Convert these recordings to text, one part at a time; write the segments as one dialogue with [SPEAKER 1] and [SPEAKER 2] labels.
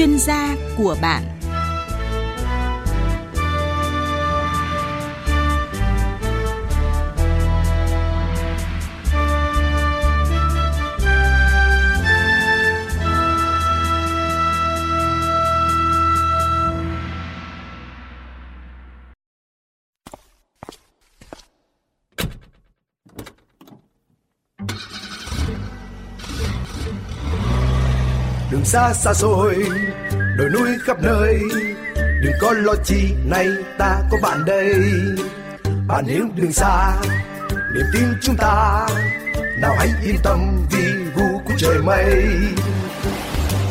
[SPEAKER 1] chuyên gia của bạn.
[SPEAKER 2] Xa xa xôi, đồi núi khắp nơi. Đừng có lo chi, nay ta có bạn đây. Bạn hiểu đường xa, niềm tin chúng ta, nào hãy yên tâm vì vu của trời mây.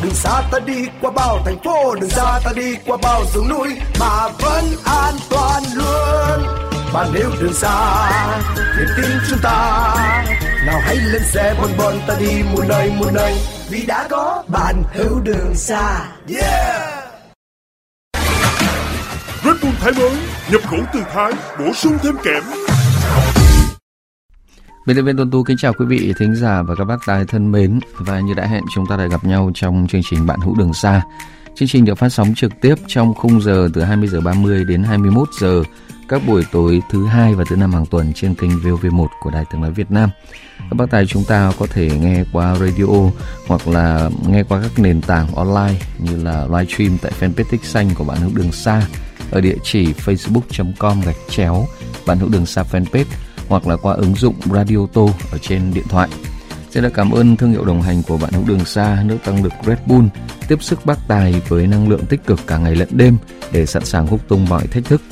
[SPEAKER 2] Đường xa ta đi qua bao thành phố, đường xa ta đi qua bao rừng núi, mà vẫn an toàn luôn. Bạn hiểu đường xa, niềm tin chúng ta nào hãy lên xe bon bon ta đi một nơi một nơi. Vì đã có bạn hữu đường xa. Yeah!
[SPEAKER 3] Red Bull Thái mới nhập khẩu từ Thái bổ sung thêm kẽm.
[SPEAKER 4] Biên tập viên Tuấn Tú kính chào quý vị thính giả và các bác tài thân mến. Và như đã hẹn chúng ta lại gặp nhau trong chương trình Bạn hữu đường xa. Chương trình được phát sóng trực tiếp trong khung giờ từ 20 giờ 30 đến 21 giờ các buổi tối thứ hai và thứ năm hàng tuần trên kênh VOV1 của Đài Tiếng nói Việt Nam. Các bác tài chúng ta có thể nghe qua radio hoặc là nghe qua các nền tảng online như là livestream tại fanpage tích xanh của bạn hữu đường xa ở địa chỉ facebook.com gạch chéo, bạn hữu đường xa fanpage, hoặc là qua ứng dụng Radio Tô ở trên điện thoại. Xin được cảm ơn thương hiệu đồng hành của bạn hữu đường xa nước tăng lực Red Bull tiếp sức bác tài với năng lượng tích cực cả ngày lẫn đêm để sẵn sàng húc tung mọi thách thức.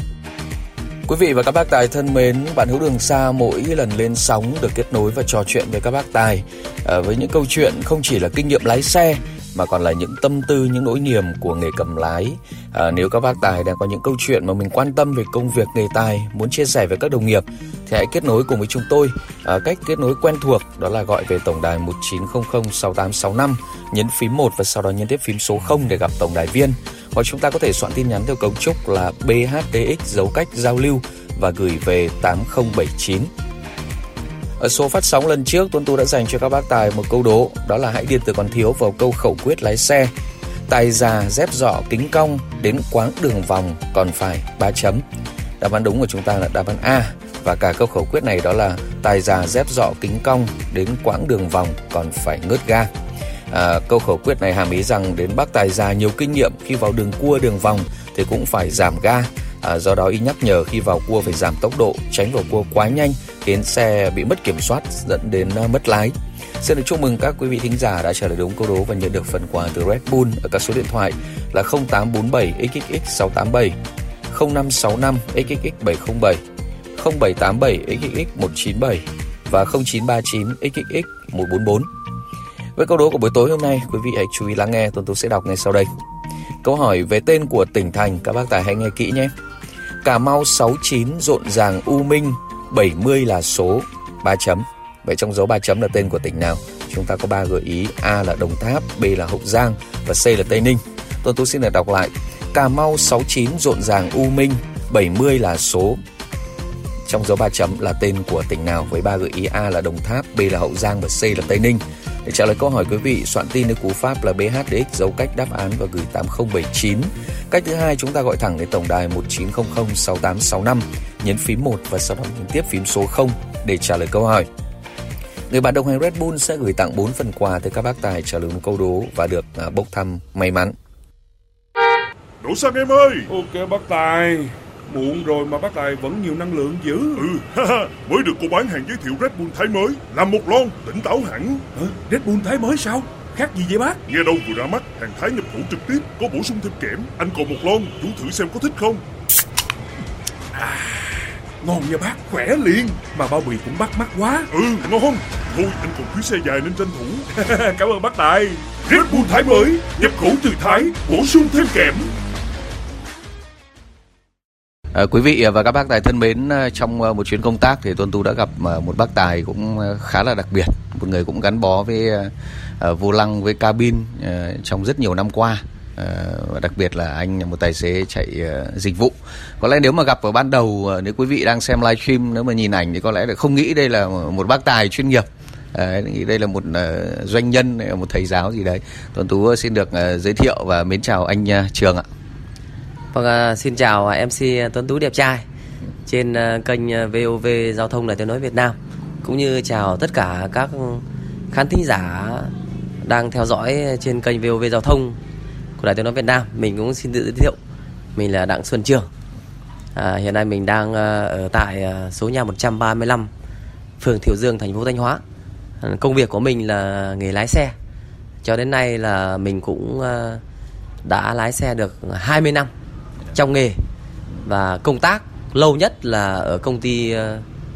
[SPEAKER 4] Quý vị và các bác tài thân mến, bạn hữu đường xa mỗi lần lên sóng được kết nối và trò chuyện với các bác tài à, với những câu chuyện không chỉ là kinh nghiệm lái xe mà còn là những tâm tư, những nỗi niềm của nghề cầm lái. À, nếu các bác tài đang có những câu chuyện mà mình quan tâm về công việc nghề tài, muốn chia sẻ với các đồng nghiệp, thì hãy kết nối cùng với chúng tôi. À, cách kết nối quen thuộc đó là gọi về tổng đài 1900 6865, nhấn phím 1 và sau đó nhấn tiếp phím số 0 để gặp tổng đài viên. Hoặc chúng ta có thể soạn tin nhắn theo cấu trúc là BHTX dấu cách giao lưu và gửi về 8079. Ở số phát sóng lần trước, Tuấn Tú đã dành cho các bác tài một câu đố, đó là hãy điền từ còn thiếu vào câu khẩu quyết lái xe. Tài già, dép dọ, kính cong, đến quãng đường vòng còn phải ba chấm. Đáp án đúng của chúng ta là đáp án A và cả câu khẩu quyết này đó là tài già, dép dọ, kính cong, đến quãng đường vòng còn phải ngớt ga. À, câu khẩu quyết này hàm ý rằng đến bác tài già nhiều kinh nghiệm khi vào đường cua đường vòng thì cũng phải giảm ga À, do đó y nhắc nhở khi vào cua phải giảm tốc độ, tránh vào cua quá nhanh khiến xe bị mất kiểm soát dẫn đến uh, mất lái. Xin được chúc mừng các quý vị thính giả đã trả lời đúng câu đố và nhận được phần quà từ Red Bull ở các số điện thoại là 0847 XXX 687, 0565 XXX 707, 0787 XXX 197 và 0939 XXX 144. Với câu đố của buổi tối hôm nay, quý vị hãy chú ý lắng nghe, Tuấn Tú sẽ đọc ngay sau đây. Câu hỏi về tên của tỉnh thành, các bác tài hãy nghe kỹ nhé. Cà Mau 69 rộn ràng U Minh, 70 là số 3 chấm. Vậy trong dấu 3 chấm là tên của tỉnh nào? Chúng ta có 3 gợi ý, A là Đồng Tháp, B là Hậu Giang và C là Tây Ninh. Tôi Tú xin được đọc lại. Cà Mau 69 rộn ràng U Minh, 70 là số trong dấu 3 chấm là tên của tỉnh nào với ba gợi ý A là Đồng Tháp, B là Hậu Giang và C là Tây Ninh. Để trả lời câu hỏi quý vị, soạn tin với cú pháp là BHDX dấu cách đáp án và gửi 8079. Cách thứ hai chúng ta gọi thẳng đến tổng đài 1900 6865, nhấn phím 1 và sau đó nhấn tiếp phím số 0 để trả lời câu hỏi. Người bạn đồng hành Red Bull sẽ gửi tặng 4 phần quà tới các bác tài trả lời một câu đố và được à, bốc thăm may mắn.
[SPEAKER 3] Đổ xăng em ơi
[SPEAKER 5] Ok bác Tài Muộn rồi mà bác Tài vẫn nhiều năng lượng dữ.
[SPEAKER 3] Ừ Mới được cô bán hàng giới thiệu Red Bull Thái mới Làm một lon tỉnh táo hẳn.
[SPEAKER 5] Hả? Red Bull Thái mới sao? Khác gì vậy bác?
[SPEAKER 3] Nghe đâu vừa ra mắt Hàng Thái nhập khẩu trực tiếp Có bổ sung thêm kẽm. Anh còn một lon Chú thử xem có thích không?
[SPEAKER 5] Ngon nha bác Khỏe liền. Mà bao bì cũng bắt mắt quá.
[SPEAKER 3] Ừ ngon. Thôi anh còn chuyến xe dài nên tranh thủ.
[SPEAKER 5] Cảm ơn bác Tài.
[SPEAKER 3] Red Bull Thái mới Nhập khẩu từ Thái Bổ sung thêm kẽm
[SPEAKER 4] À, quý vị và các bác tài thân mến, ờ, trong ờ, một chuyến công tác thì Tuân Tu đã gặp một bác tài cũng khá là đặc biệt, một người cũng gắn bó với uh, vô lăng với cabin uh, trong rất nhiều năm qua. Uh, và đặc biệt là anh là một tài xế chạy uh, dịch vụ. Có lẽ nếu mà gặp ở ban đầu uh, nếu quý vị đang xem livestream nếu mà nhìn ảnh thì có lẽ là không nghĩ đây là một bác tài chuyên nghiệp. à, nghĩ đây là một uh, doanh nhân một thầy giáo gì đấy tuấn tú xin được uh, giới thiệu và mến chào anh uh, trường ạ
[SPEAKER 1] vâng à, xin chào à, mc à, tuấn tú đẹp trai trên kênh vov giao thông đài tiếng nói việt nam cũng như chào tất cả các khán thính giả đang theo dõi trên kênh vov giao thông của đài tiếng nói việt nam mình cũng xin tự giới thiệu mình là đặng xuân trường À, hiện nay mình đang ở tại số nhà 135 phường Thiệu Dương thành phố Thanh Hóa. À, công việc của mình là nghề lái xe. Cho đến nay là mình cũng đã lái xe được 20 năm trong nghề và công tác lâu nhất là ở công ty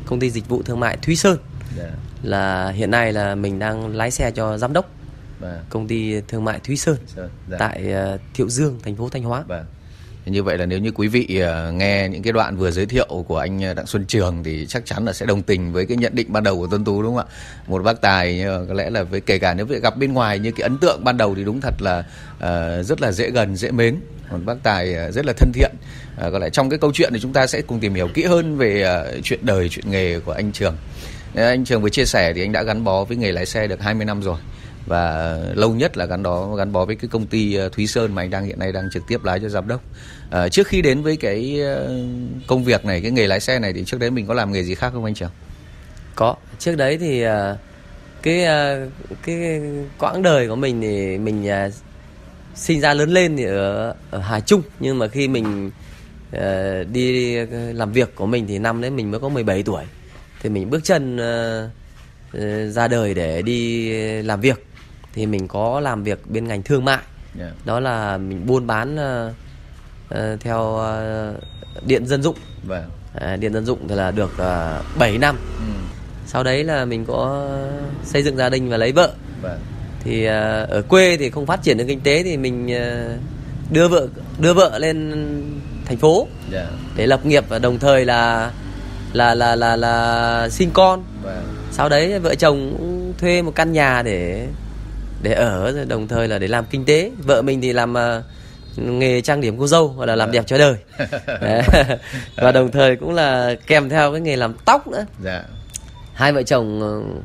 [SPEAKER 1] công ty dịch vụ thương mại Thúy Sơn. Yeah. Dạ. Là hiện nay là mình đang lái xe cho giám đốc yeah. Vâng. công ty thương mại Thúy Sơn yeah. Dạ. tại Thiệu Dương thành phố Thanh Hóa. Yeah.
[SPEAKER 4] Như vậy là nếu như quý vị ờ, nghe những cái đoạn vừa giới thiệu của anh ờ, Đặng Xuân Trường thì chắc chắn là sẽ đồng tình với cái nhận định ban đầu của Tuấn Tú đúng không ạ? Một bác tài ờ, có lẽ là với kể cả nếu gặp bên ngoài như cái ấn tượng ban đầu thì đúng thật là uh, rất là dễ gần, dễ mến. Một bác tài rất là thân thiện. Uh, có lẽ trong cái câu chuyện thì chúng ta sẽ cùng tìm hiểu kỹ hơn về uh, chuyện đời, chuyện nghề của anh Trường. Anh Trường vừa chia sẻ thì anh đã gắn bó với nghề lái xe được 20 năm rồi và lâu nhất là gắn đó gắn bó với cái công ty ờ, Thúy Sơn mà anh đang hiện nay đang trực tiếp lái cho giám đốc. À, trước khi đến với cái ờ, công việc này, cái nghề lái xe này thì trước đấy mình có làm nghề gì khác không anh Trường?
[SPEAKER 1] Có, trước đấy thì cái cái quãng đời của mình thì mình sinh ra lớn lên thì ở ở Hà Trung nhưng mà khi mình đi làm việc của mình thì năm đấy mình mới có 17 tuổi thì mình bước chân ra đời để đi làm việc thì mình có làm việc bên ngành thương mại yeah. đó là mình buôn bán uh, uh, theo uh, điện dân dụng vâng. uh, điện dân dụng thì là được uh, 7 năm ừ. sau đấy là mình có xây dựng gia đình và lấy vợ vâng. thì uh, ở quê thì không phát triển được kinh tế thì mình uh, đưa vợ đưa vợ lên thành phố yeah. để lập nghiệp và đồng thời là là là là là sinh con vâng. sau đấy vợ chồng cũng thuê một căn nhà để để ở đồng thời là để làm kinh tế. Vợ mình thì làm uh, nghề trang điểm cô dâu hoặc là làm đẹp cho đời. Và đồng thời cũng là kèm theo cái nghề làm tóc nữa. Dạ. hai vợ chồng uh,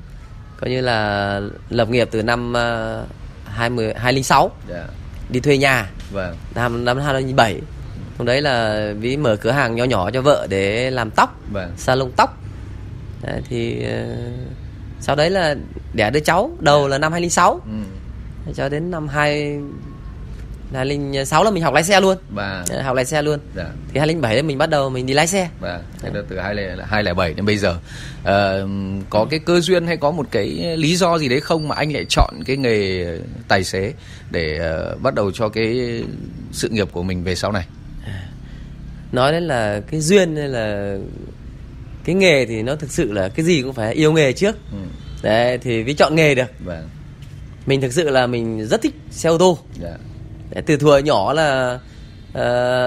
[SPEAKER 1] coi như là lập nghiệp từ năm uh, 20 2006 dạ. đi thuê nhà. Vâng. năm năm 2007 hôm đấy là ví mở cửa hàng nhỏ nhỏ cho vợ để làm tóc vâng. salon tóc. Đấy, thì uh, sau đấy là đẻ đứa cháu đầu yeah. Dạ. là năm 2006 ừ. cho đến năm 2 2006 là mình học lái xe luôn và dạ, học lái xe luôn dạ. thì 2007 mình bắt đầu mình đi lái xe
[SPEAKER 4] và là từ 2007 đến bây giờ à, có cái cơ duyên hay có một cái lý do gì đấy không mà anh lại chọn cái nghề tài xế để uh, bắt đầu cho cái sự nghiệp của mình về sau này
[SPEAKER 1] nói đến là cái duyên hay là cái nghề thì nó thực sự là cái gì cũng phải yêu nghề trước ừ. Đấy thì mới chọn nghề được vâng. mình thực sự là mình rất thích xe ô tô yeah. Dạ. từ thuở nhỏ là uh,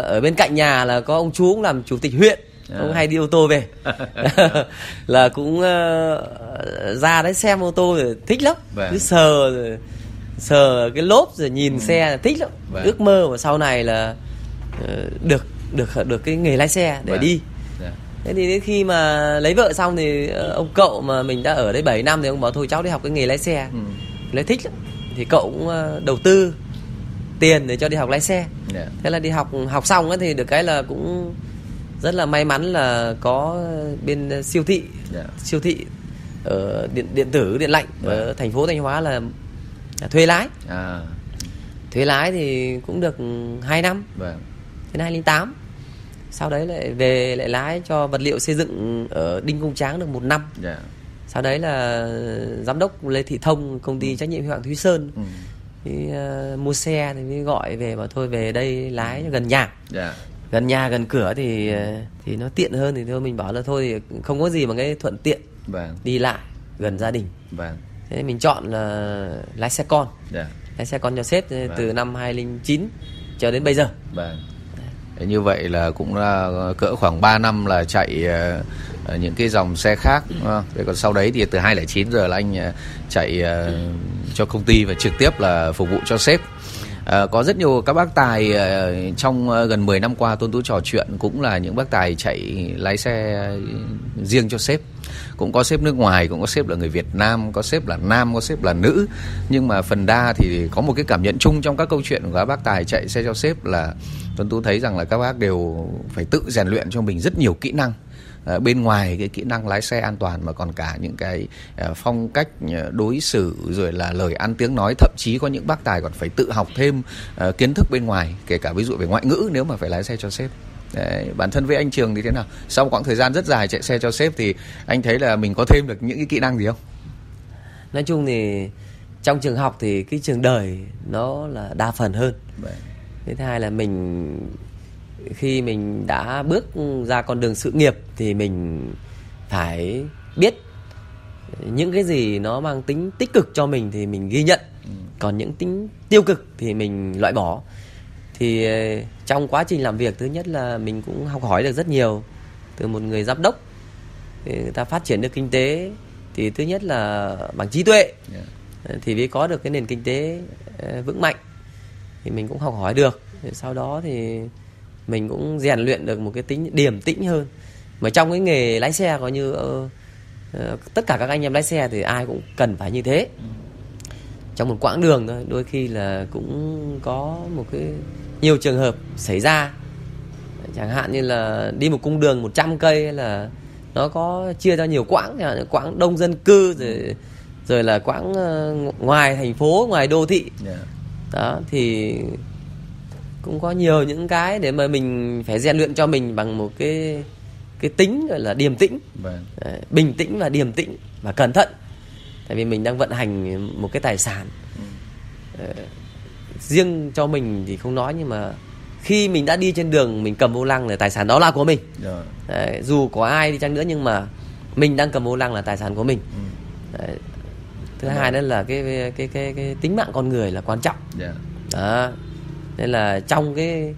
[SPEAKER 1] ở bên cạnh nhà là có ông chú cũng làm chủ tịch huyện yeah. ông hay đi ô tô về là cũng uh, ra đấy xem ô tô rồi thích lắm vâng. cứ sờ rồi sờ cái lốp rồi nhìn ừ. xe là thích lắm vâng. ước mơ mà sau này là uh, được được được cái nghề lái xe để vâng. đi thế thì đến khi mà lấy vợ xong thì ờ, ông cậu mà mình đã ở đây 7 năm thì ông bảo thôi cháu đi học cái nghề lái xe ừ. lấy thích lắm thì cậu cũng ờ, đầu tư tiền để cho đi học lái xe yeah. Dạ. thế là đi học học xong ấy thì được cái là cũng rất là may mắn là có bên siêu thị yeah. Dạ. siêu thị ở điện điện tử điện lạnh yeah. ở vâng. thành phố thanh hóa là, là thuê lái à. thuê lái thì cũng được 2 năm vâng. đến 2008 sau đấy lại về lại lái cho vật liệu xây dựng ở đinh công tráng được một năm yeah. Dạ. sau đấy là giám đốc lê thị thông công ty ừ. trách nhiệm hữu hạn thúy sơn ừ. thì uh, mua xe thì mới gọi về mà thôi về đây lái gần nhà yeah. Dạ. gần nhà gần cửa thì uh, thì nó tiện hơn thì thôi mình bảo là thôi thì không có gì mà cái thuận tiện vâng. đi lại gần gia đình vâng. thế mình chọn là lái xe con yeah. Dạ. lái xe con cho sếp vâng. từ năm 2009 cho đến bây giờ vâng
[SPEAKER 4] như vậy là cũng là cỡ khoảng 3 năm là chạy ờ, ờ, những cái dòng xe khác Thế còn sau đấy thì từ 2009 giờ là anh ờ, chạy cho công ty và trực tiếp là phục vụ cho sếp À, có rất nhiều các bác tài uh, trong uh, gần 10 năm qua Tôn Tú trò chuyện cũng là những bác tài chạy lái xe riêng cho sếp cũng có sếp nước ngoài cũng có sếp là người Việt Nam có sếp là nam có sếp là nữ. Nhưng mà phần đa thì có một cái cảm nhận chung trong các câu chuyện của các bác tài chạy xe cho sếp là Tuấn Tú thấy rằng là các bác đều phải tự rèn luyện cho mình rất nhiều kỹ năng. À, bên ngoài cái kỹ năng lái xe an toàn mà còn cả những cái à, phong cách ờ, đối xử rồi là lời ăn tiếng nói thậm chí có những bác tài còn phải tự học thêm kiến thức bên ngoài kể cả ví dụ về ngoại ngữ nếu mà phải lái xe cho sếp. Đấy, bản thân với anh Trường thì thế nào? Sau quãng thời gian rất dài chạy xe cho sếp thì anh thấy là mình có thêm được những cái kỹ năng gì không?
[SPEAKER 1] Nói chung thì trong trường học thì cái trường đời nó là đa phần hơn. Vậy. thứ hai là mình khi mình đã bước ra con đường sự nghiệp thì mình phải biết những cái gì nó mang tính tích cực cho mình thì mình ghi nhận. Ừ. còn những tính tiêu cực thì mình loại bỏ. Thì trong quá trình làm việc thứ nhất là mình cũng học hỏi được rất nhiều từ một người giám đốc thì người ta phát triển được kinh tế. Thì thứ nhất là bằng trí tuệ yeah. Ờ, thì mới có được cái nền kinh tế ờ, vững mạnh. Thì mình cũng học hỏi được. Sau đó thì mình cũng rèn luyện được một cái tính điềm tĩnh hơn. Mà trong cái nghề lái xe có như uh, tất cả các anh em lái xe thì ai cũng cần phải như thế. Trong một quãng đường thôi đôi khi là cũng có một cái nhiều trường hợp xảy ra chẳng hạn như là đi một cung đường 100 cây hay là nó có chia ra nhiều quãng quãng đông dân cư rồi rồi là quãng uh, ngoài thành phố ngoài đô thị yeah. đó thì cũng có nhiều những cái để mà mình phải rèn luyện cho mình bằng một cái cái tính gọi là điềm tĩnh vâng. bình tĩnh và điềm tĩnh và cẩn thận tại vì mình đang vận hành một cái tài sản ừ. Riêng cho mình thì không nói nhưng mà khi mình đã đi trên đường mình cầm vô lăng là tài sản đó là của mình Đấy, dù có ai đi chăng nữa nhưng mà mình đang cầm vô lăng là tài sản của mình ừ. Đấy. thứ Đấy. hai nữa là cái cái, cái cái cái tính mạng con người là quan trọng yeah. đó nên là trong cái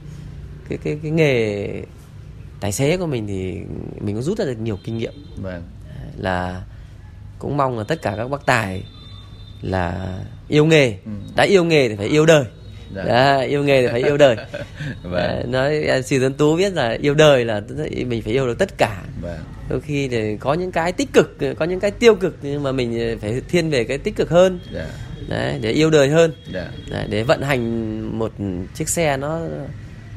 [SPEAKER 1] cái cái cái nghề tài xế của mình thì mình cũng rút ra được nhiều kinh nghiệm vâng. là cũng mong là tất cả các bác tài là yêu nghề ừ. đã yêu nghề thì phải yêu đời Dạ. Đó, yêu nghề thì phải yêu đời vâng. nói sĩ tuấn tú biết là yêu đời là mình phải yêu được tất cả vâng. đôi khi thì có những cái tích cực có những cái tiêu cực nhưng mà mình phải thiên về cái tích cực hơn dạ đấy để yêu đời hơn. Dạ. đấy, để vận hành một chiếc xe nó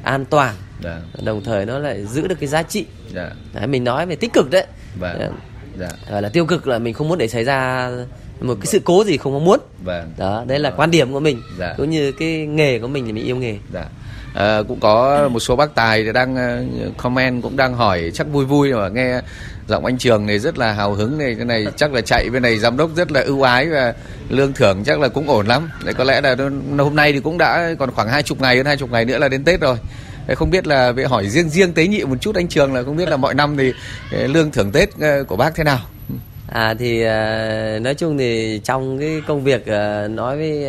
[SPEAKER 1] an toàn. Dạ. đồng thời nó lại giữ được cái giá trị. Dạ. đấy, mình nói về tích cực đấy vâng. yeah. Yeah. là tiêu cực là mình không muốn để xảy ra một cái sự cố gì không mong muốn vâng. đó đấy là vâng. quan điểm của mình dạ. cũng như cái nghề của mình là mình yêu nghề dạ.
[SPEAKER 4] à, cũng có một số bác tài đang uh, comment cũng đang hỏi chắc vui vui mà nghe giọng anh trường này rất là hào hứng này cái này chắc là chạy bên này giám đốc rất là ưu ái và lương thưởng chắc là cũng ổn lắm đấy có lẽ là hôm nay thì cũng đã còn khoảng hai chục ngày hơn hai chục ngày nữa là đến tết rồi không biết là về hỏi riêng riêng tế nhị một chút anh trường là không biết là mọi năm thì lương thưởng tết ờ, của bác thế nào
[SPEAKER 1] à thì ờ, nói chung thì trong cái công việc ờ, nói với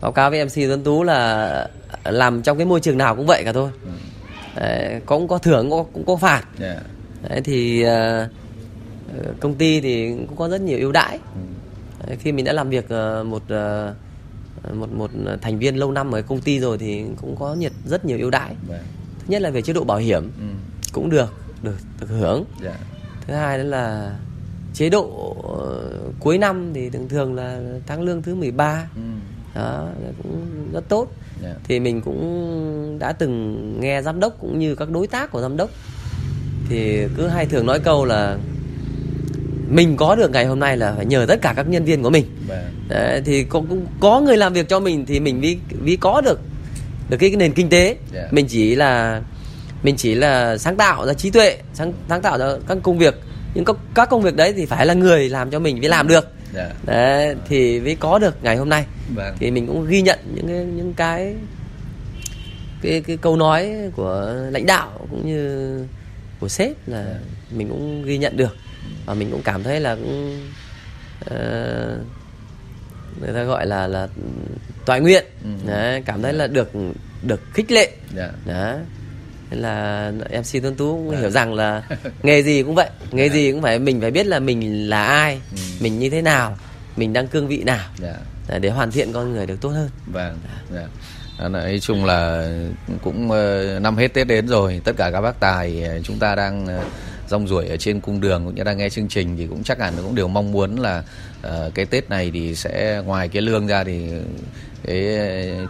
[SPEAKER 1] báo cáo với mc tuấn tú là làm trong cái môi trường nào cũng vậy cả thôi ừ. Đấy, cũng có thưởng cũng có, cũng có phạt yeah. Đấy, thì uh, công ty thì cũng có rất nhiều ưu đãi ừ. Đấy, khi mình đã làm việc uh, một uh, một một thành viên lâu năm ở công ty rồi thì cũng có nhiệt rất nhiều ưu đãi yeah. Vâng. thứ nhất là về chế độ bảo hiểm ừ. cũng được được được hưởng yeah. Dạ. thứ hai đó là chế độ uh, cuối năm thì thường thường là tháng lương thứ 13 ừ. đó cũng rất tốt yeah. Dạ. thì mình cũng đã từng nghe giám đốc cũng như các đối tác của giám đốc thì cứ hay thường nói câu là mình có được ngày hôm nay là phải nhờ tất cả các nhân viên của mình vâng. Đấy, thì có, cũng có người làm việc cho mình thì mình vì vì có được được cái, cái nền kinh tế yeah. Dạ. mình chỉ là mình chỉ là sáng tạo ra trí tuệ sáng sáng tạo ra các công việc nhưng các, các công việc đấy thì phải là người làm cho mình mới làm được yeah. Dạ. đấy thì mới có được ngày hôm nay vâng. thì mình cũng ghi nhận những cái những cái cái cái câu nói của lãnh đạo cũng như của sếp là yeah. mình cũng ghi nhận được và mình cũng cảm thấy là cũng uh, người ta gọi là là toại nguyện ừ. đấy, cảm thấy là được được khích lệ yeah. đấy nên là mc tuấn tú cũng à. hiểu rằng là nghề gì cũng vậy nghề yeah. gì cũng phải mình phải biết là mình là ai ừ. mình như thế nào mình đang cương vị nào yeah. để hoàn thiện con người được tốt hơn
[SPEAKER 4] vâng yeah. À, nói chung là cũng uh, năm hết tết đến rồi tất cả các bác tài uh, chúng ta đang uh, rong ruổi ở trên cung đường cũng như đang nghe chương trình thì cũng chắc hẳn cũng đều mong muốn là uh, cái Tết này thì sẽ ngoài cái lương ra thì cái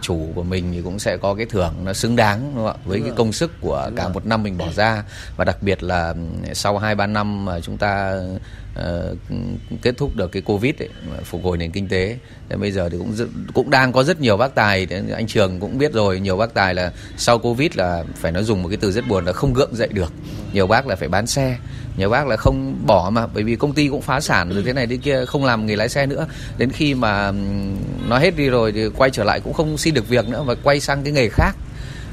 [SPEAKER 4] chủ của mình thì cũng sẽ có cái thưởng nó xứng đáng đúng không ạ? Với đúng cái công sức của đúng cả rồi. một năm mình bỏ ra. Và đặc biệt là sau hai ba năm mà chúng ta uh, kết thúc được cái covid ấy, phục hồi nền kinh tế thì bây giờ thì cũng cũng đang có rất nhiều bác tài. Anh trường cũng biết rồi nhiều bác tài là sau covid là phải nói dùng một cái từ rất buồn là không gượng dậy được. Nhiều bác là phải bán xe nhiều bác là không bỏ mà bởi vì công ty cũng phá sản rồi thế này thế kia không làm nghề lái xe nữa. Đến khi mà nó hết đi rồi thì quay trở lại cũng không xin được việc nữa và quay sang cái nghề khác.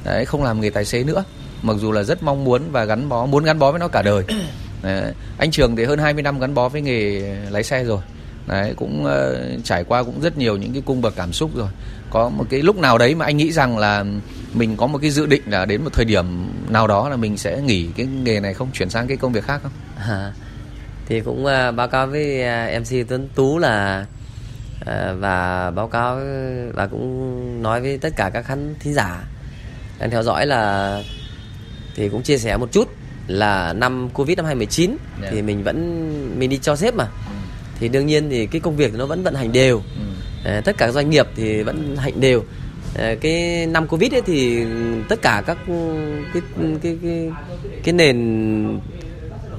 [SPEAKER 4] Đấy không làm nghề tài xế nữa. Mặc dù là rất mong muốn và gắn bó muốn gắn bó với nó cả đời. Đấy, anh trường thì hơn 20 năm gắn bó với nghề lái xe rồi. Đấy cũng uh, trải qua cũng rất nhiều những cái cung bậc cảm xúc rồi có một cái lúc nào đấy mà anh nghĩ rằng là mình có một cái dự định là đến một thời điểm nào đó là mình sẽ nghỉ cái nghề này không chuyển sang cái công việc khác không
[SPEAKER 1] à, thì cũng uh, báo cáo với uh, mc tuấn tú là uh, và báo cáo và cũng nói với tất cả các khán thính giả đang theo dõi là thì cũng chia sẻ một chút là năm covid năm 2019 yeah. Dạ. thì mình vẫn mình đi cho sếp mà ừ. thì đương nhiên thì cái công việc nó vẫn vận hành đều ừ tất cả doanh nghiệp thì vẫn hạnh đều ờ, cái năm covid ấy thì tất cả các cái cái cái cái nền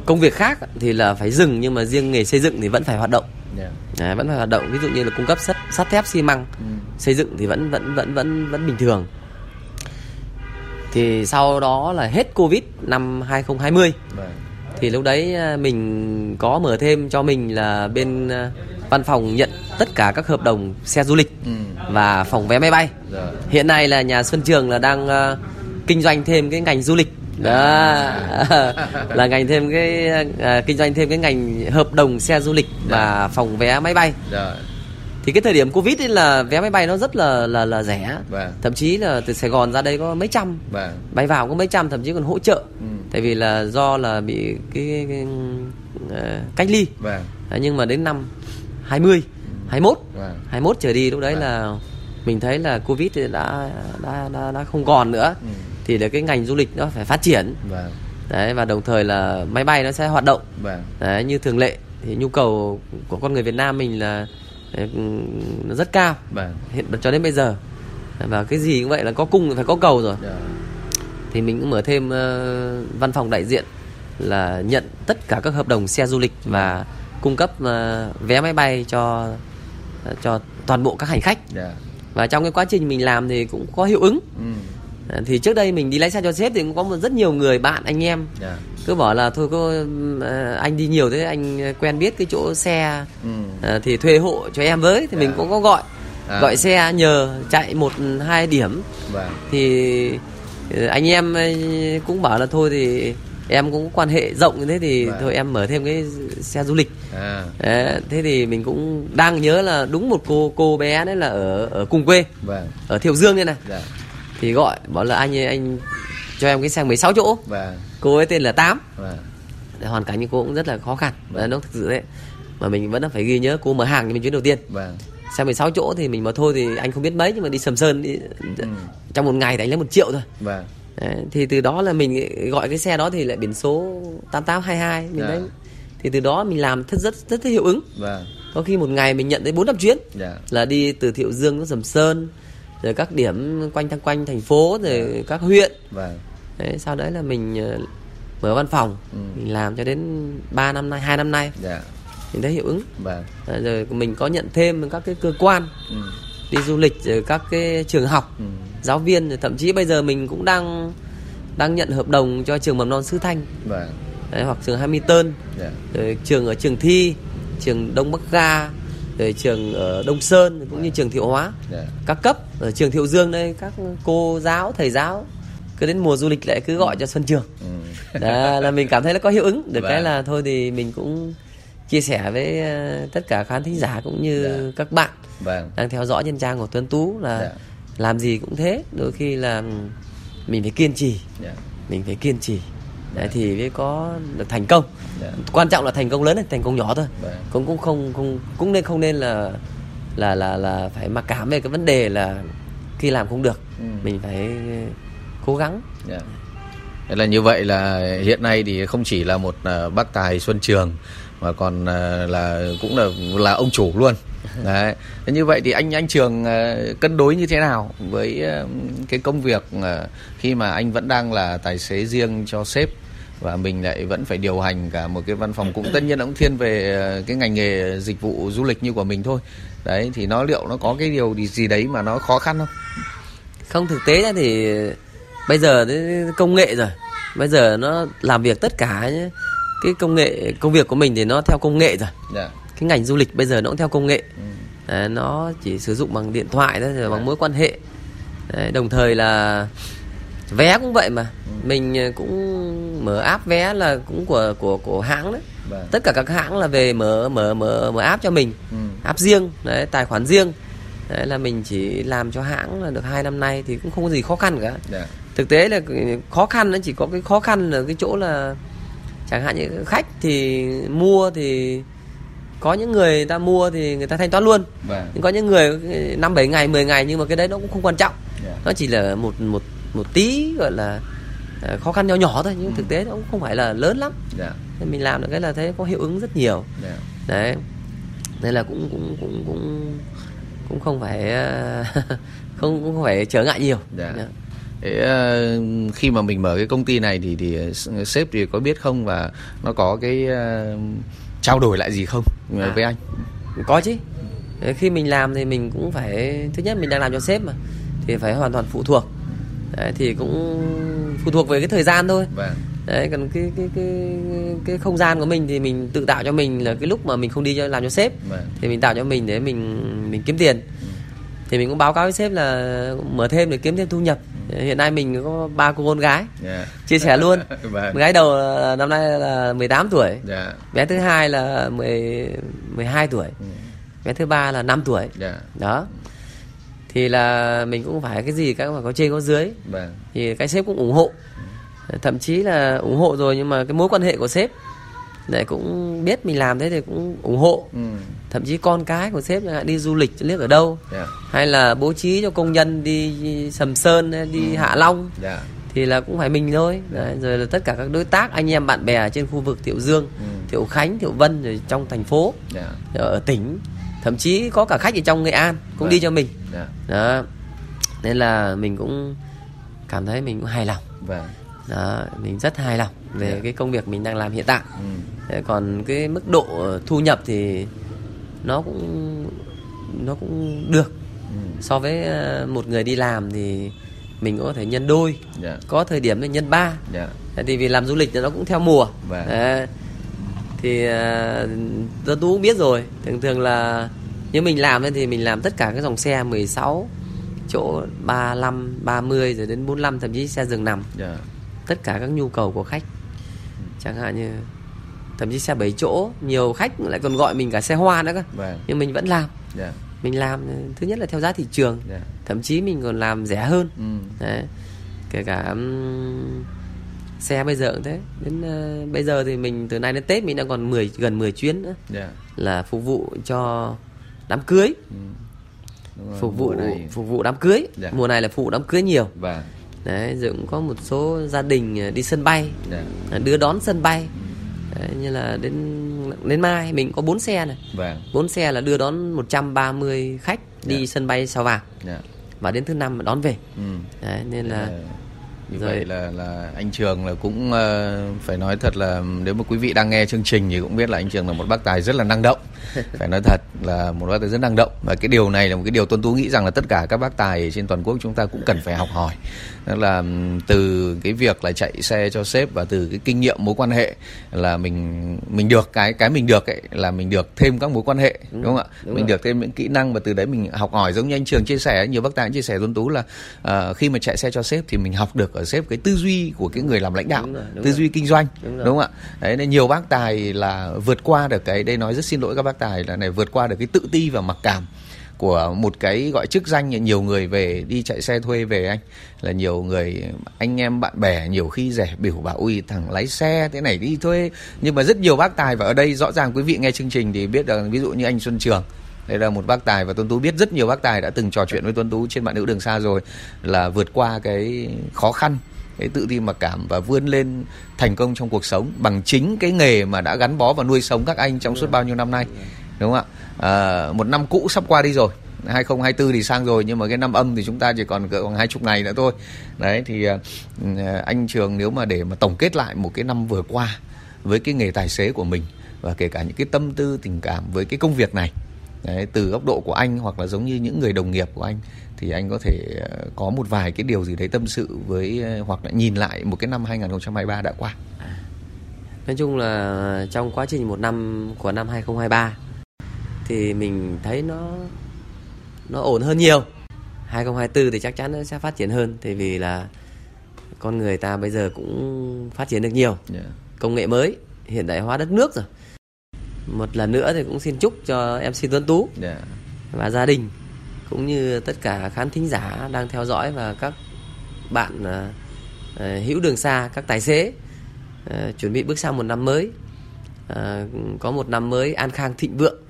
[SPEAKER 1] công việc khác thì là phải dừng nhưng mà riêng nghề xây dựng thì vẫn phải hoạt động yeah. à, vẫn phải hoạt động ví dụ như là cung cấp sắt sắt thép xi măng ừ. xây dựng thì vẫn vẫn vẫn vẫn vẫn bình thường thì sau đó là hết covid năm 2020 Right. thì lúc đấy à, mình có mở thêm cho mình là bên văn phòng nhận tất cả các hợp đồng xe du lịch ừ. và phòng vé máy bay. Rồi. Dạ. Hiện nay là nhà Xuân Trường là đang uh, kinh doanh thêm cái ngành du lịch. Đó. là ngành thêm cái uh, kinh doanh thêm cái ngành hợp đồng xe du lịch Rồi. và dạ. phòng vé máy bay. Rồi. Thì cái thời điểm Covid ấy là vé máy bay nó rất là là là rẻ. Vâng. Thậm chí là từ Sài Gòn ra đây có mấy trăm. Vâng. Bay vào có mấy trăm thậm chí còn hỗ trợ. Ừ. Tại vì là do là bị cái, cái, cái uh, cách ly. Vâng. nhưng mà đến năm 20 21 vâng. 21 trở đi lúc đấy vâng. là mình thấy là covid thì đã đã đã, đã không còn nữa ừ. thì là cái ngành du lịch nó phải phát triển vâng. đấy và đồng thời là máy bay nó sẽ hoạt động vâng. đấy như thường lệ thì nhu cầu của con người Việt Nam mình là nó rất cao vâng. hiện cho đến bây giờ và cái gì cũng vậy là có cung phải có cầu rồi yeah. Dạ. thì mình cũng mở thêm uh, văn phòng đại diện là nhận tất cả các hợp đồng xe du lịch và cung cấp uh, vé máy bay cho cho toàn bộ các hành khách yeah. Dạ. và trong cái quá trình mình làm thì cũng có hiệu ứng ừ. uh, thì trước đây mình đi lái xe cho sếp thì cũng có một rất nhiều người bạn anh em yeah. Dạ. cứ bảo là thôi có uh, anh đi nhiều thế anh quen biết cái chỗ xe ừ. uh, thì thuê hộ cho em với thì yeah. mình dạ. cũng có gọi à. gọi xe nhờ chạy một hai điểm vâng. thì anh em cũng bảo là thôi thì em cũng quan hệ rộng như thế thì vâng. thôi em mở thêm cái xe du lịch à. Đấy, thế thì mình cũng đang nhớ là đúng một cô cô bé đấy là ở ở cùng quê vâng. ở thiệu dương đây này dạ. thì gọi bảo là anh anh cho em cái xe 16 chỗ vâng. cô ấy tên là tám vâng. hoàn cảnh như cô cũng rất là khó khăn vâng. nó thực sự đấy mà mình vẫn phải ghi nhớ cô mở hàng cho mình chuyến đầu tiên vâng. xe 16 chỗ thì mình mà thôi thì anh không biết mấy nhưng mà đi sầm sơn đi ừ. trong một ngày thì anh lấy một triệu thôi vâng Đấy, thì từ đó là mình gọi cái xe đó thì lại biển số 8822 mình yeah. Dạ. đấy thì từ đó mình làm rất rất rất, hiệu ứng vâng. có khi một ngày mình nhận tới bốn năm chuyến yeah. Dạ. là đi từ thiệu dương đến sầm sơn rồi các điểm quanh thăng quanh thành phố rồi yeah. Dạ. các huyện vâng. đấy, sau đấy là mình ờ, mở văn phòng ừ. mình làm cho đến 3 năm nay hai năm nay yeah. mình thấy hiệu ứng vâng. rồi mình có nhận thêm các cái cơ quan ừ. đi du lịch rồi các cái trường học ừ giáo viên thậm chí bây giờ mình cũng đang đang nhận hợp đồng cho trường mầm non Sư Thanh vâng. Đấy, hoặc trường Hamilton yeah. Dạ. rồi trường ở trường thi trường Đông Bắc Ga rồi trường ở Đông Sơn cũng như trường Thiệu Hóa yeah. Dạ. các cấp ở trường Thiệu Dương đây các cô giáo thầy giáo cứ đến mùa du lịch lại cứ gọi cho Xuân Trường ừ. đó là mình cảm thấy nó có hiệu ứng được vâng. cái là thôi thì mình cũng chia sẻ với ờ, tất cả khán thính giả cũng như yeah. Dạ. các bạn vâng. đang theo dõi trên trang của Tuấn Tú là yeah làm gì cũng thế đôi khi là mình phải kiên trì yeah. Dạ. mình phải kiên trì Đấy, yeah. thì mới có được thành công yeah. Dạ. quan trọng là thành công lớn hay thành công nhỏ thôi yeah. Dạ. cũng cũng không không cũng nên không nên là là là là phải mặc cảm về cái vấn đề là khi làm không được ừ. mình phải cố gắng yeah.
[SPEAKER 4] Thế là như vậy là hiện nay thì không chỉ là một uh, bác tài Xuân Trường mà còn uh, là cũng là là ông chủ luôn. Đấy. Thế như vậy thì anh anh Trường uh, cân đối như thế nào với uh, cái công việc uh, khi mà anh vẫn đang là tài xế riêng cho sếp và mình lại vẫn phải điều hành cả một cái văn phòng cũng tất nhiên cũng thiên về cái ngành nghề dịch vụ du lịch như của mình thôi. Đấy thì nó liệu nó có cái điều gì đấy mà nó khó khăn không?
[SPEAKER 1] Không thực tế thì bây giờ công nghệ rồi. Bây giờ nó làm việc tất cả nhé. Cái công nghệ công việc của mình thì nó theo công nghệ rồi. Yeah. Cái ngành du lịch bây giờ nó cũng theo công nghệ ừ. Đấy, nó chỉ sử dụng bằng điện thoại thôi rồi bằng mối quan hệ Đấy, đồng thời là vé cũng vậy mà ừ. mình cũng mở app vé là cũng của của của hãng đấy vâng. tất cả các hãng là về mở mở mở mở app cho mình ừ. app riêng đấy tài khoản riêng đấy là mình chỉ làm cho hãng là được hai năm nay thì cũng không có gì khó khăn cả yeah. Dạ. thực tế là khó khăn nó chỉ có cái khó khăn là cái chỗ là chẳng hạn như khách thì mua thì có những người ta mua thì người ta thanh toán luôn vâng. nhưng có những người năm bảy ngày 10 ngày nhưng mà cái đấy nó cũng không quan trọng yeah. Dạ. nó chỉ là một một một tí gọi là à, khó khăn nhỏ nhỏ thôi nhưng ừ. thực tế nó cũng không phải là lớn lắm yeah. Dạ. mình làm được cái là thấy có hiệu ứng rất nhiều yeah. đấy nên là cũng cũng cũng cũng cũng không phải không cũng không phải trở ngại nhiều yeah. Yeah.
[SPEAKER 4] Thế, uh, khi mà mình mở cái công ty này thì thì sếp thì có biết không và nó có cái uh, trao đổi lại gì không à. với anh
[SPEAKER 1] có chứ khi mình làm thì mình cũng phải thứ nhất mình đang làm cho sếp mà thì phải hoàn toàn phụ thuộc đấy, thì cũng phụ thuộc về cái thời gian thôi vâng. đấy còn cái cái cái cái không gian của mình thì mình tự tạo cho mình là cái lúc mà mình không đi cho làm cho sếp vâng. thì mình tạo cho mình để mình mình kiếm tiền ừ. thì mình cũng báo cáo với sếp là mở thêm để kiếm thêm thu nhập. Hiện nay mình có ba cô con gái yeah. Dạ. chia sẻ luôn vâng. gái đầu năm nay là 18 tuổi yeah. Dạ. bé thứ hai là 10 12 tuổi ừ. bé thứ ba là 5 tuổi yeah. Dạ. đó thì là mình cũng phải cái gì các phải có trên có dưới vâng. thì cái sếp cũng ủng hộ thậm chí là ủng hộ rồi nhưng mà cái mối quan hệ của sếp để cũng biết mình làm thế thì cũng ủng hộ ừ. thậm chí con cái của sếp đi du lịch liếc ở đâu yeah. hay là bố trí cho công nhân đi sầm sơn đi ừ. hạ long yeah. thì là cũng phải mình thôi Đấy, rồi là tất cả các đối tác anh em bạn bè trên khu vực thiệu dương ừ. thiệu khánh thiệu vân rồi trong thành phố yeah. ở tỉnh thậm chí có cả khách ở trong nghệ an cũng vâng. đi cho mình yeah. Dạ. đó nên là mình cũng cảm thấy mình cũng hài lòng vâng. đó mình rất hài lòng về yeah. Dạ. cái công việc mình đang làm hiện tại ừ. còn cái mức độ thu nhập thì nó cũng nó cũng được ừ. so với ờ, một người đi làm thì mình có thể nhân đôi yeah. Dạ. có thời điểm là nhân ba yeah. thì vì làm du lịch thì nó cũng theo mùa vâng. Đấy thì uh, tôi cũng biết rồi thường thường là nếu mình làm thì mình làm tất cả các dòng xe 16 chỗ 35 30 rồi đến 45 thậm chí xe giường nằm yeah. Dạ. tất cả các nhu cầu của khách chẳng hạn như thậm chí xe 7 chỗ nhiều khách lại còn gọi mình cả xe hoa nữa cơ vâng. nhưng mình vẫn làm yeah. Dạ. mình làm thứ nhất là theo giá thị trường yeah. Dạ. thậm chí mình còn làm rẻ hơn ừ. Đấy. kể cả um, xe bây giờ cũng thế đến uh, bây giờ thì mình từ nay đến tết mình đang còn 10 gần 10 chuyến nữa yeah. là phục vụ cho đám cưới ừ. rồi, phục vụ này... phục vụ đám cưới yeah. mùa này là phục vụ đám cưới nhiều và đấy rồi cũng có một số gia đình ờ, đi sân bay yeah. đưa đón sân bay đấy, như là đến đến mai mình có bốn xe này vâng. bốn xe là đưa đón 130 khách đi yeah. sân bay sao vàng yeah. và đến thứ năm đón về ừ. đấy, nên là yeah
[SPEAKER 4] như Rồi. vậy là là anh Trường là cũng uh, phải nói thật là nếu mà quý vị đang nghe chương trình thì cũng biết là anh Trường là một bác tài rất là năng động phải nói thật là một bác tài rất năng động và cái điều này là một cái điều Tuấn Tú nghĩ rằng là tất cả các bác tài trên toàn quốc chúng ta cũng cần phải học hỏi đó là từ cái việc là chạy xe cho sếp và từ cái kinh nghiệm mối quan hệ là mình mình được cái cái mình được ấy là mình được thêm các mối quan hệ đúng, đúng không ạ đúng mình rồi. được thêm những kỹ năng và từ đấy mình học hỏi giống như anh Trường chia sẻ nhiều bác tài chia sẻ Tuấn Tú là uh, khi mà chạy xe cho sếp thì mình học được ở sếp cái tư duy của cái người làm lãnh đạo đúng rồi, đúng tư rồi. duy kinh doanh đúng, đúng không ạ đấy nên nhiều bác tài là vượt qua được cái đây nói rất xin lỗi các bác tài là này vượt qua được cái tự ti và mặc cảm của một cái gọi chức danh, nhiều người về đi chạy xe thuê về anh. Là nhiều người, anh em bạn bè nhiều khi rẻ biểu bảo, ui, thằng lái xe thế này đi thuê. Nhưng mà rất nhiều bác tài và ở đây rõ ràng quý vị nghe chương trình thì biết là ví dụ như anh Xuân Trường, đây là một bác tài và Tuấn Tú biết rất nhiều bác tài đã từng trò chuyện với Tuấn Tú trên bạn nữ đường xa rồi, là vượt qua cái khó khăn, cái tự tin mặc cảm và vươn lên thành công trong cuộc sống bằng chính cái nghề mà đã gắn bó và nuôi sống các anh trong suốt bao nhiêu năm nay đúng không ạ? À, một năm cũ sắp qua đi rồi. 2024 thì sang rồi nhưng mà cái năm âm thì chúng ta chỉ còn cỡ khoảng hai chục ngày nữa thôi. Đấy thì ờ, ừ, anh Trường nếu mà để mà tổng kết lại một cái năm vừa qua với cái nghề tài xế của mình và kể cả những cái tâm tư tình cảm với cái công việc này đấy, từ góc độ của anh hoặc là giống như những người đồng nghiệp của anh thì anh có thể ờ, có một vài cái điều gì đấy tâm sự với hoặc là nhìn lại một cái năm 2023 đã qua. À.
[SPEAKER 1] Nói chung là trong quá trình một năm của năm 2023 thì mình thấy nó nó ổn hơn nhiều. 2024 thì chắc chắn nó sẽ phát triển hơn tại vì là con người ta bây giờ cũng phát triển được nhiều. Yeah. Công nghệ mới hiện đại hóa đất nước rồi. Một lần nữa thì cũng xin chúc cho MC Tuấn Tú. Yeah. Và gia đình cũng như tất cả khán thính giả đang theo dõi và các bạn uh, hữu đường xa các tài xế uh, chuẩn bị bước sang một năm mới. Uh, có một năm mới an khang thịnh vượng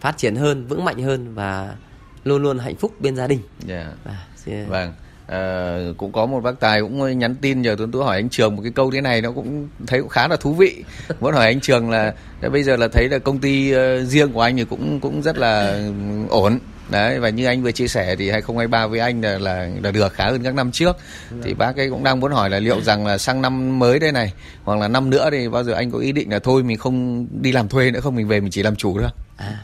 [SPEAKER 1] phát triển hơn vững mạnh hơn và luôn luôn hạnh phúc bên gia đình
[SPEAKER 4] yeah. Dạ. à, vâng À, cũng có một bác tài cũng nhắn tin nhờ tuấn tú hỏi anh trường một cái câu thế này nó cũng thấy cũng khá là thú vị muốn hỏi anh trường là bây giờ là thấy là công ty uh, riêng của anh thì cũng cũng rất là ổn đấy và như anh vừa chia sẻ thì 2023 với anh là là, là được khá hơn các năm trước. Thì bác ấy cũng đang muốn hỏi là liệu rằng là sang năm mới đây này hoặc là năm nữa thì bao giờ anh có ý định là thôi mình không đi làm thuê nữa không mình về mình chỉ làm chủ thôi? À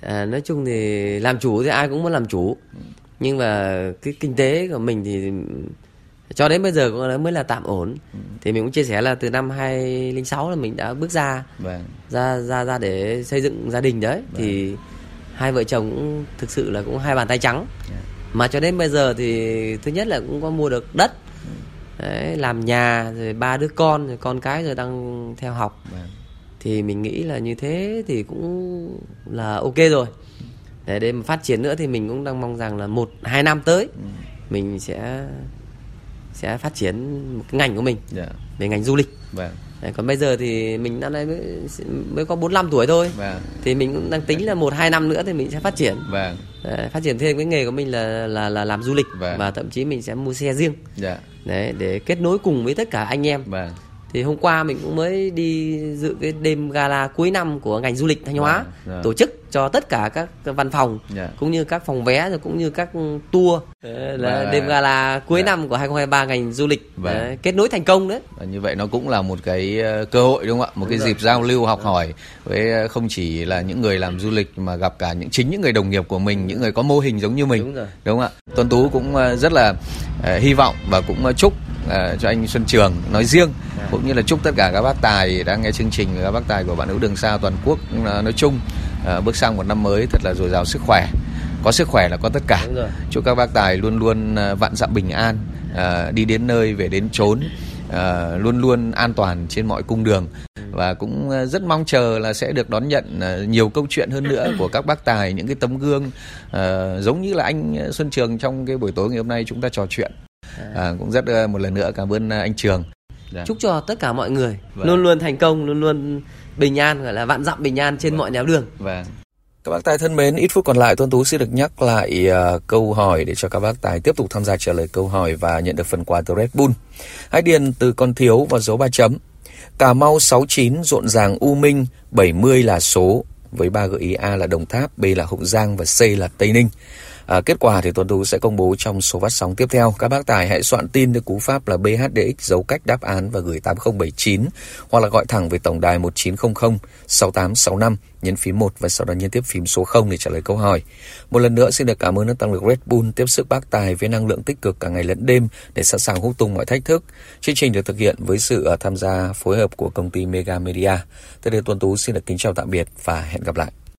[SPEAKER 1] à, nói chung thì làm chủ thì ai cũng muốn làm chủ. Nhưng mà cái kinh tế của mình thì cho đến bây giờ cũng mới là tạm ổn. Thì mình cũng chia sẻ là từ năm 2006 là mình đã bước ra vâng. ra ra ra để xây dựng gia đình đấy. Vâng. thì hai vợ chồng cũng thực sự là cũng hai bàn tay trắng yeah. Dạ. mà cho đến bây giờ thì thứ nhất là cũng có mua được đất đấy, làm nhà rồi ba đứa con rồi con cái rồi đang theo học vâng thì mình nghĩ là như thế thì cũng là ok rồi để để mà phát triển nữa thì mình cũng đang mong rằng là một hai năm tới ừ. mình sẽ sẽ phát triển một cái ngành của mình yeah. Dạ. về ngành du lịch vâng. Đấy, còn bây giờ thì mình năm nay mới, mới có 45 tuổi thôi vâng. thì mình cũng đang tính là một hai năm nữa thì mình sẽ phát triển vâng. Đấy, phát triển thêm cái nghề của mình là là là làm du lịch vâng. và thậm chí mình sẽ mua xe riêng. Dạ. Đấy, để kết nối cùng với tất cả anh em vâng thì hôm qua mình cũng mới đi dự cái đêm gala cuối năm của ngành du lịch thanh hóa à, tổ chức cho tất cả các văn phòng yeah. Dạ. cũng như các phòng vé rồi cũng như các tour là và... đêm gala cuối yeah. Dạ. năm của 2023 ngành du lịch và... đấy, kết nối thành công đấy
[SPEAKER 4] và như vậy nó cũng là một cái ờ, cơ hội đúng không ạ một đúng cái rồi. dịp giao lưu học hỏi với ờ, không chỉ là những người làm du lịch mà gặp cả những chính những người đồng nghiệp của mình những người có mô hình giống như mình đúng, rồi. đúng không ạ Tuấn Tú cũng ờ, rất là hy vọng và cũng chúc uh, cho anh Xuân Trường nói riêng yeah. cũng như là chúc tất cả các bác tài đang nghe chương trình các bác tài của bạn hữu đường xa toàn quốc uh, nói chung uh, bước sang một năm mới thật là dồi dào sức khỏe. Có sức khỏe là có tất cả. Chúc các bác tài luôn luôn vạn dặm bình an uh, đi đến nơi về đến chốn uh, luôn luôn an toàn trên mọi cung đường. Và cũng rất mong chờ là sẽ được đón nhận nhiều câu chuyện hơn nữa của các bác tài những cái tấm gương uh, giống như là anh Xuân Trường trong cái buổi tối ngày hôm nay chúng ta trò chuyện à, cũng rất uh, một lần nữa cảm ơn uh, anh Trường
[SPEAKER 1] dạ. chúc cho tất cả mọi người vâng. luôn luôn thành công luôn luôn bình an gọi là vạn dặm bình an trên vâng. mọi nẻo đường vâng.
[SPEAKER 4] Các bác tài thân mến, ít phút còn lại Tuân Tú sẽ được nhắc lại uh, câu hỏi để cho các bác tài tiếp tục tham gia trả lời câu hỏi và nhận được phần quà từ Red Bull. Hãy điền từ con thiếu và dấu ba chấm. Cà Mau 69 rộn ràng U Minh, 70 là số với ba gợi ý A là Đồng Tháp, B là Hậu Giang và C là Tây Ninh. À, kết quả thì Tuấn Tú sẽ công bố trong số phát sóng tiếp theo. Các bác tài hãy soạn tin với cú pháp là BHDX dấu cách đáp án và gửi 8079 hoặc là gọi thẳng về tổng đài 1900 6865 nhấn phím 1 và sau đó nhấn tiếp phím số 0 để trả lời câu hỏi. Một lần nữa xin được cảm ơn nước tăng lực Red Bull tiếp sức bác tài với năng lượng tích cực cả ngày lẫn đêm để sẵn sàng hút tung mọi thách thức. Chương trình được thực hiện với sự à, tham gia phối hợp của công ty Mega Media. Tới đây Tuấn Tú xin được kính chào tạm biệt và hẹn gặp lại.